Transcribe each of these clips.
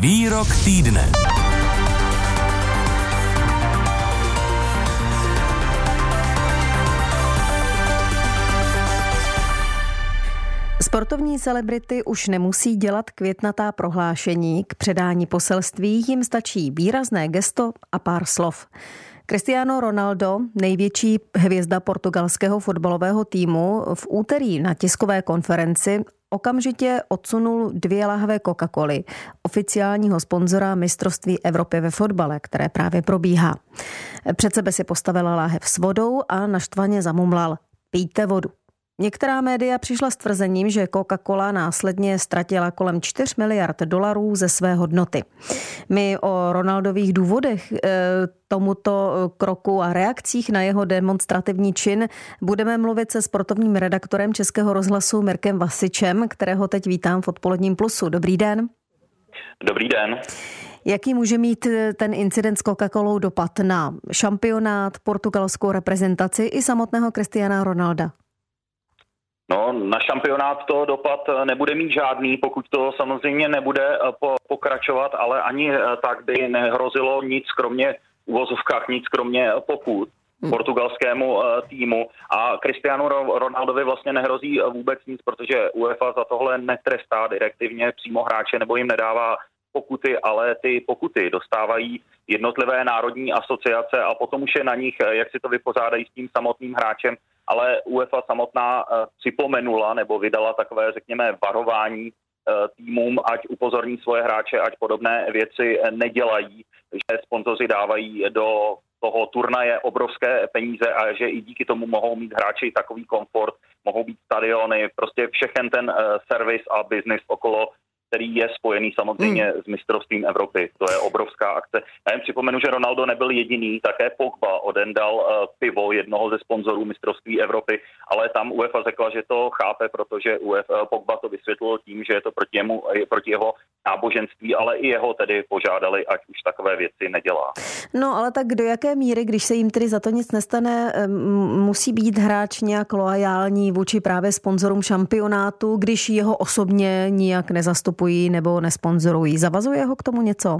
Výrok týdne. Sportovní celebrity už nemusí dělat květnatá prohlášení. K předání poselství jim stačí výrazné gesto a pár slov. Cristiano Ronaldo, největší hvězda portugalského fotbalového týmu, v úterý na tiskové konferenci okamžitě odsunul dvě lahve Coca-Coly, oficiálního sponzora mistrovství Evropy ve fotbale, které právě probíhá. Před sebe si postavila láhev s vodou a naštvaně zamumlal pijte vodu. Některá média přišla s tvrzením, že Coca-Cola následně ztratila kolem 4 miliard dolarů ze své hodnoty. My o Ronaldových důvodech eh, tomuto kroku a reakcích na jeho demonstrativní čin budeme mluvit se sportovním redaktorem Českého rozhlasu Mirkem Vasičem, kterého teď vítám v odpoledním plusu. Dobrý den. Dobrý den. Jaký může mít eh, ten incident s Coca-Colou dopad na šampionát, portugalskou reprezentaci i samotného Cristiana Ronalda? No, na šampionát to dopad eh, nebude mít žádný, pokud to samozřejmě nebude eh, pokračovat, ale ani eh, tak by nehrozilo nic kromě uvozovkách, nic kromě pokut hmm. portugalskému týmu a Cristiano Ronaldovi vlastně nehrozí vůbec nic, protože UEFA za tohle netrestá direktivně přímo hráče nebo jim nedává pokuty, ale ty pokuty dostávají jednotlivé národní asociace a potom už je na nich, jak si to vypořádají s tím samotným hráčem ale UEFA samotná eh, připomenula nebo vydala takové, řekněme, varování eh, týmům, ať upozorní svoje hráče, ať podobné věci nedělají, že sponzoři dávají do toho turnaje obrovské peníze a že i díky tomu mohou mít hráči takový komfort, mohou být stadiony, prostě všechen ten servis a biznis okolo který je spojený samozřejmě hmm. s mistrovstvím Evropy. To je obrovská akce. Já jen připomenu, že Ronaldo nebyl jediný, také Pogba odendal uh, pivo jednoho ze sponzorů mistrovství Evropy, ale tam UEFA řekla, že to chápe, protože UEFA, uh, Pogba to vysvětlil tím, že je to proti, jemu, proti jeho náboženství, ale i jeho tedy požádali, ať už takové věci nedělá. No ale tak do jaké míry, když se jim tedy za to nic nestane, musí být hráč nějak loajální vůči právě sponzorům šampionátu, když jeho osobně nijak nezastupuje? Nezastupují nebo nesponzorují. Zavazuje ho k tomu něco?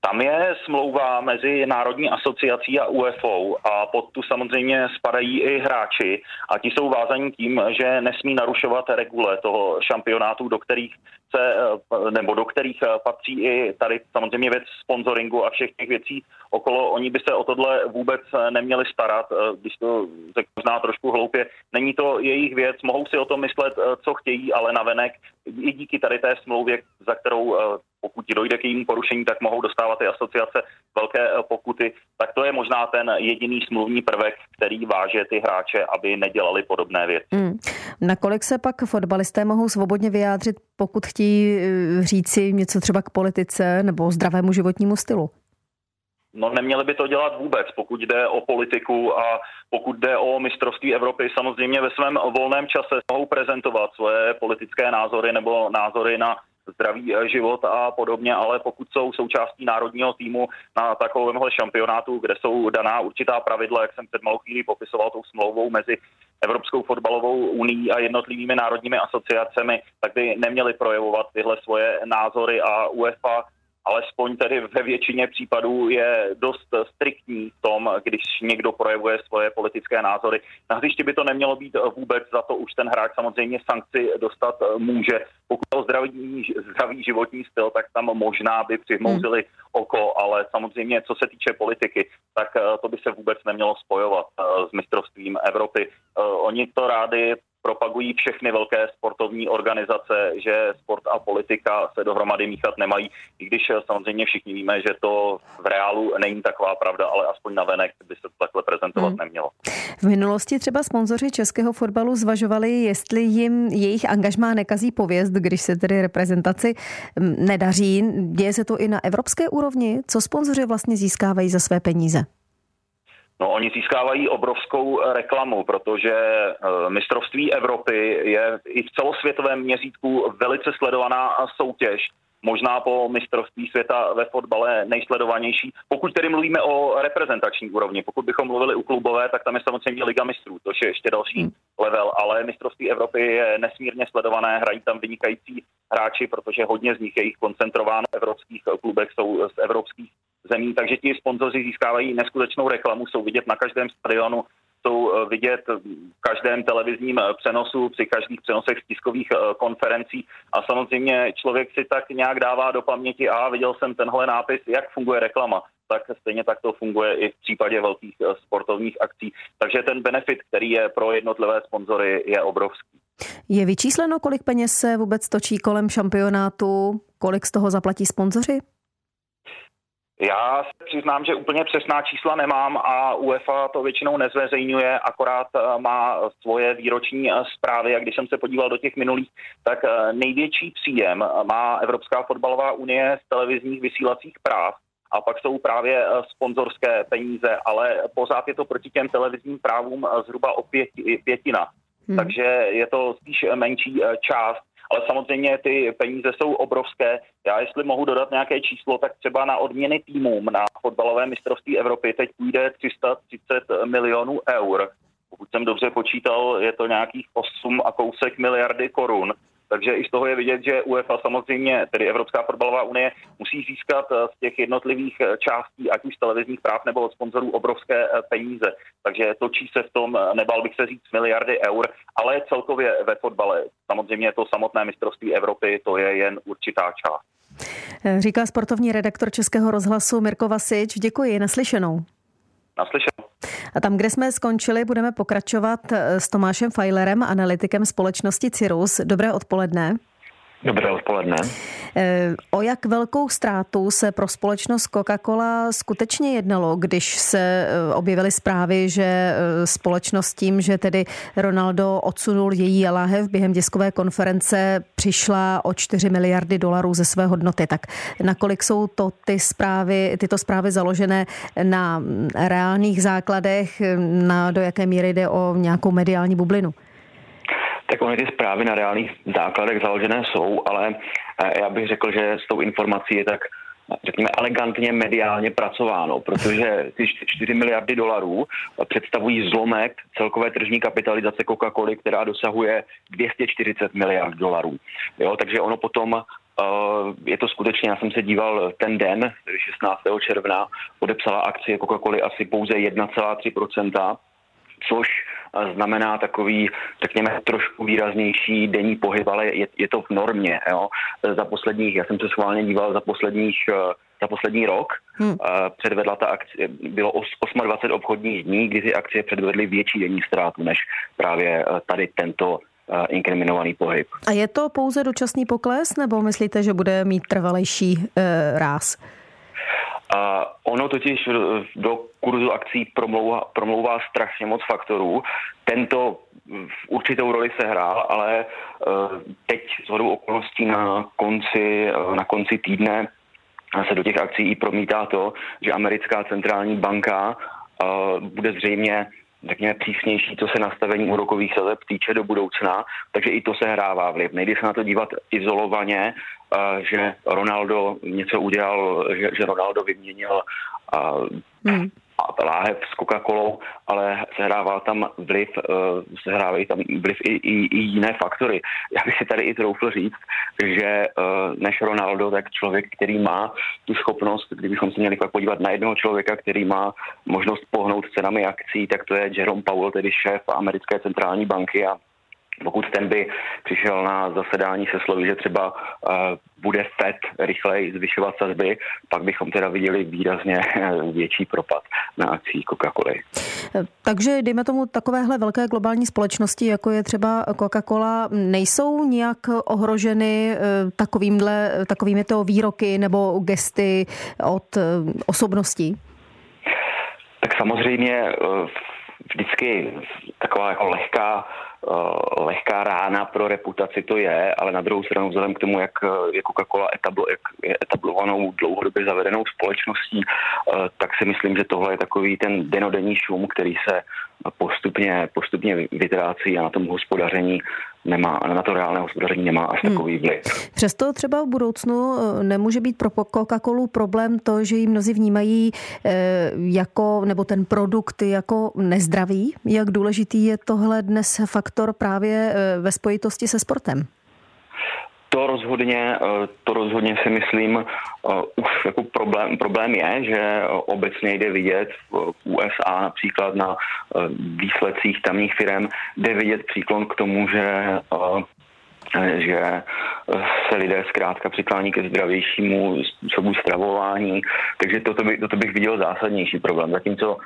Tam je smlouva mezi Národní asociací a UFO a pod tu samozřejmě spadají i hráči a ti jsou vázaní tím, že nesmí narušovat regule toho šampionátu, do kterých se, eh, nebo do kterých eh, patří i tady samozřejmě věc sponsoringu a všech těch věcí okolo. Oni by se o tohle vůbec eh, neměli starat, když to řeknu možná trošku hloupě. Není to jejich věc, mohou si o tom myslet, co chtějí, ale navenek i díky tady té smlouvě, za kterou pokud dojde k jejímu porušení, tak mohou dostávat i asociace velké pokuty, tak to je možná ten jediný smluvní prvek, který váže ty hráče, aby nedělali podobné věci. Hmm. Nakolik se pak fotbalisté mohou svobodně vyjádřit, pokud chtějí eh, říci něco třeba k politice nebo zdravému životnímu stylu? No neměli by to dělat vůbec, pokud jde o politiku a pokud jde o mistrovství Evropy. Samozřejmě ve svém volném čase mohou prezentovat svoje politické názory nebo názory na zdravý eh, život a podobně, ale pokud jsou součástí národního týmu na takovémhle šampionátu, kde jsou daná určitá pravidla, jak jsem před malou chvílí popisoval tou smlouvou mezi Evropskou fotbalovou unii a jednotlivými národními asociacemi, tak by neměli projevovat tyhle svoje názory a UEFA alespoň tedy ve většině případů je dost striktní když někdo projevuje svoje politické názory. Na hřišti by to nemělo být vůbec, za to už ten hráč samozřejmě sankci dostat může. Pokud to zdravý, zdravý životní styl, tak tam možná by přihmouzili hmm. oko, ale samozřejmě co se týče politiky, tak eh, to by se vůbec nemělo spojovat eh, s mistrovstvím Evropy. Eh, oni to rádi propagují všechny velké sportovní organizace, že sport a politika se dohromady míchat nemají, i když samozřejmě všichni víme, že to v reálu není taková pravda, ale aspoň na venek by se to takhle prezentovat hmm. nemělo. V minulosti třeba sponzoři českého fotbalu zvažovali, jestli jim jejich angažmá nekazí pověst, když se tedy reprezentaci nedaří. Děje se to i na evropské úrovni? Co sponzoři vlastně získávají za své peníze? No, oni získávají obrovskou eh, reklamu, protože eh, mistrovství Evropy je i v celosvětovém měřítku velice sledovaná soutěž. možná po mistrovství světa ve fotbale nejsledovanější. Pokud tedy mluvíme o reprezentační úrovni, pokud bychom mluvili u klubové, tak tam je samozřejmě Liga mistrů, to je ještě další hmm. level, ale mistrovství Evropy je nesmírně sledované, hrají tam vynikající hráči, protože hodně z nich je jich koncentrováno v evropských klubech, jsou z evropských zemí, takže ti sponzoři získávají neskutečnou reklamu, jsou vidět na každém stadionu, jsou eh, vidět v každém televizním eh, přenosu, při každých přenosech z tiskových eh, konferencí a samozřejmě člověk si tak nějak dává do paměti a viděl jsem tenhle nápis, jak funguje reklama tak stejně tak to funguje i v případě velkých sportovních akcí. Takže ten benefit, který je pro jednotlivé sponzory, je obrovský. Je vyčísleno, kolik peněz se vůbec točí kolem šampionátu, kolik z toho zaplatí sponzoři? Já se přiznám, že úplně přesná čísla nemám a UEFA to většinou nezveřejňuje, akorát eh, má svoje výroční eh, zprávy a když jsem se podíval do těch minulých, tak eh, největší příjem má Evropská fotbalová unie z televizních vysílacích práv a pak jsou právě sponzorské peníze, ale pořád je to proti těm televizním právům zhruba o pěti, pětina. Hmm. Takže je to spíš menší část ale samozřejmě ty peníze jsou obrovské. Já jestli mohu dodat nějaké číslo, tak třeba na odměny týmům na fotbalové mistrovství Evropy teď půjde 330 milionů eur. Pokud jsem dobře počítal, je to nějakých 8 a kousek miliardy korun. Takže i z toho je vidět, že UEFA samozřejmě, tedy Evropská fotbalová unie, musí získat eh, z těch jednotlivých eh, částí, ať už televizních práv nebo od sponzorů, obrovské eh, peníze. Takže točí se v tom, nebal bych se říct, miliardy eur, ale celkově ve fotbale. Samozřejmě to samotné mistrovství Evropy, to je jen určitá část. Říká sportovní redaktor Českého rozhlasu Mirko Vasič. Děkuji, naslyšenou. Naslyšenou. A tam, kde jsme skončili, budeme pokračovat eh, s Tomášem Fajlerem, analytikem společnosti Cirrus. Dobré odpoledne. Dobré odpoledne. Eh, o jak velkou ztrátu se pro společnost Coca-Cola skutečně jednalo, když se eh, objevily zprávy, že eh, společnost tím, že tedy Ronaldo odsunul její lahev během diskové konference, přišla o 4 miliardy dolarů ze své hodnoty. Tak nakolik jsou to ty zprávy, tyto zprávy založené na mm, reálných základech, na do jaké míry jde o nějakou mediální bublinu? Tak ony ty zprávy na reálných základech založené jsou, ale eh, já bych řekl, že s tou informací je tak řekněme, elegantně mediálně pracováno, protože ty 4 miliardy dolarů představují zlomek celkové tržní kapitalizace Coca-Coly, která dosahuje 240 miliard dolarů. Jo, takže ono potom uh, je to skutečně, já jsem se díval ten den, tedy 16. června, podepsala akcie Coca-Coly asi pouze 1,3%, což znamená takový, řekněme, trošku výraznější denní pohyb, ale je, je to v normě. Jo. Za posledních, já jsem se schválně díval za posledních eh, za poslední rok hmm. předvedla ta akcie, bylo 28 obchodních dní, kdy ty akcie předvedly větší denní ztrátu než právě eh, tady tento eh, inkriminovaný pohyb. A je to pouze dočasný pokles, nebo myslíte, že bude mít trvalejší e, ráz? A ono totiž do kurzu akcí promlouvá, promlouvá strašně moc faktorů. Tento v určitou roli se hrál, ale eh, teď z hodou okolností na konci, eh, na konci týdne se do těch akcí promítá to, že americká centrální banka eh, bude zřejmě řekněme, přísnější, co se nastavení úrokových sazeb týče do budoucna, takže i to se hrává vliv. Nejde se na to dívat izolovaně, že Ronaldo něco udělal, že, že Ronaldo vyměnil hmm láhev s Coca-Colou, ale sehrává tam vliv, eh, sehrávají tam vliv i, i, i jiné faktory. Já bych si tady i troufl říct, že eh, než Ronaldo, tak člověk, který má tu schopnost, kdybychom se měli pak podívat na jednoho člověka, který má možnost pohnout cenami akcí, tak to je Jerome Powell, tedy šéf americké centrální banky a pokud ten by přišel na zasedání se slovy, že třeba uh, bude FED rychleji zvyšovat sazby, pak bychom teda viděli výrazně větší propad na akcích Coca-Coly. Takže dejme tomu takovéhle velké globální společnosti, jako je třeba Coca-Cola, nejsou nějak ohroženy eh, takovýmhle, takovými to výroky nebo gesty od eh, osobností? Tak samozřejmě vždycky taková jako lehká Eh, lehká rána pro reputaci to je, ale na druhou stranu vzhledem k tomu, jak je Coca-Cola etablo, jak je etablovanou dlouhodobě zavedenou společností, eh, tak si myslím, že tohle je takový ten denodenní šum, který se postupně, postupně vytrácí a na tom hospodaření nemá, na to reálné hospodaření nemá až hmm. takový vliv. Přesto třeba v budoucnu eh, nemůže být pro Coca-Colu problém to, že ji mnozí vnímají eh, jako, nebo ten produkt jako nezdravý. Jak důležitý je tohle dnes faktor právě eh, ve spojitosti se sportem? To rozhodně, to rozhodně si myslím, už jako problém, problém je, že obecně jde vidět v USA například na výsledcích tamních firm, jde vidět příklon k tomu, že že se lidé zkrátka přiklání ke zdravějšímu způsobu stravování, takže toto, by, toto bych viděl zásadnější problém. Zatímco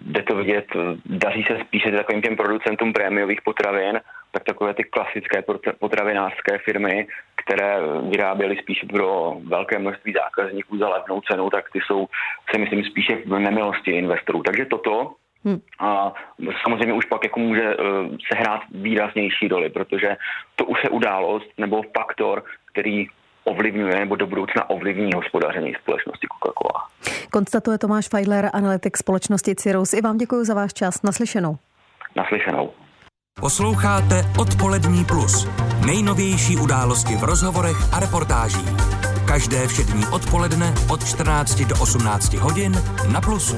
jde to vidět, daří se spíše takovým těm producentům prémiových potravin, tak takové ty klasické potravinářské firmy, které vyráběly spíše pro velké množství zákazníků za levnou cenu, tak ty jsou, si myslím, spíše v nemilosti investorů. Takže toto Hmm. A samozřejmě už pak jako může uh, sehrát výraznější roli, protože to už je událost nebo faktor, který ovlivňuje nebo do budoucna ovlivní hospodaření společnosti Coca-Cola. Konstatuje Tomáš Feidler, analytik společnosti Cirrus. I vám děkuji za váš čas. Naslyšenou. Naslyšenou. Posloucháte Odpolední plus. Nejnovější události v rozhovorech a reportážích. Každé všední odpoledne od 14 do 18 hodin na Plusu.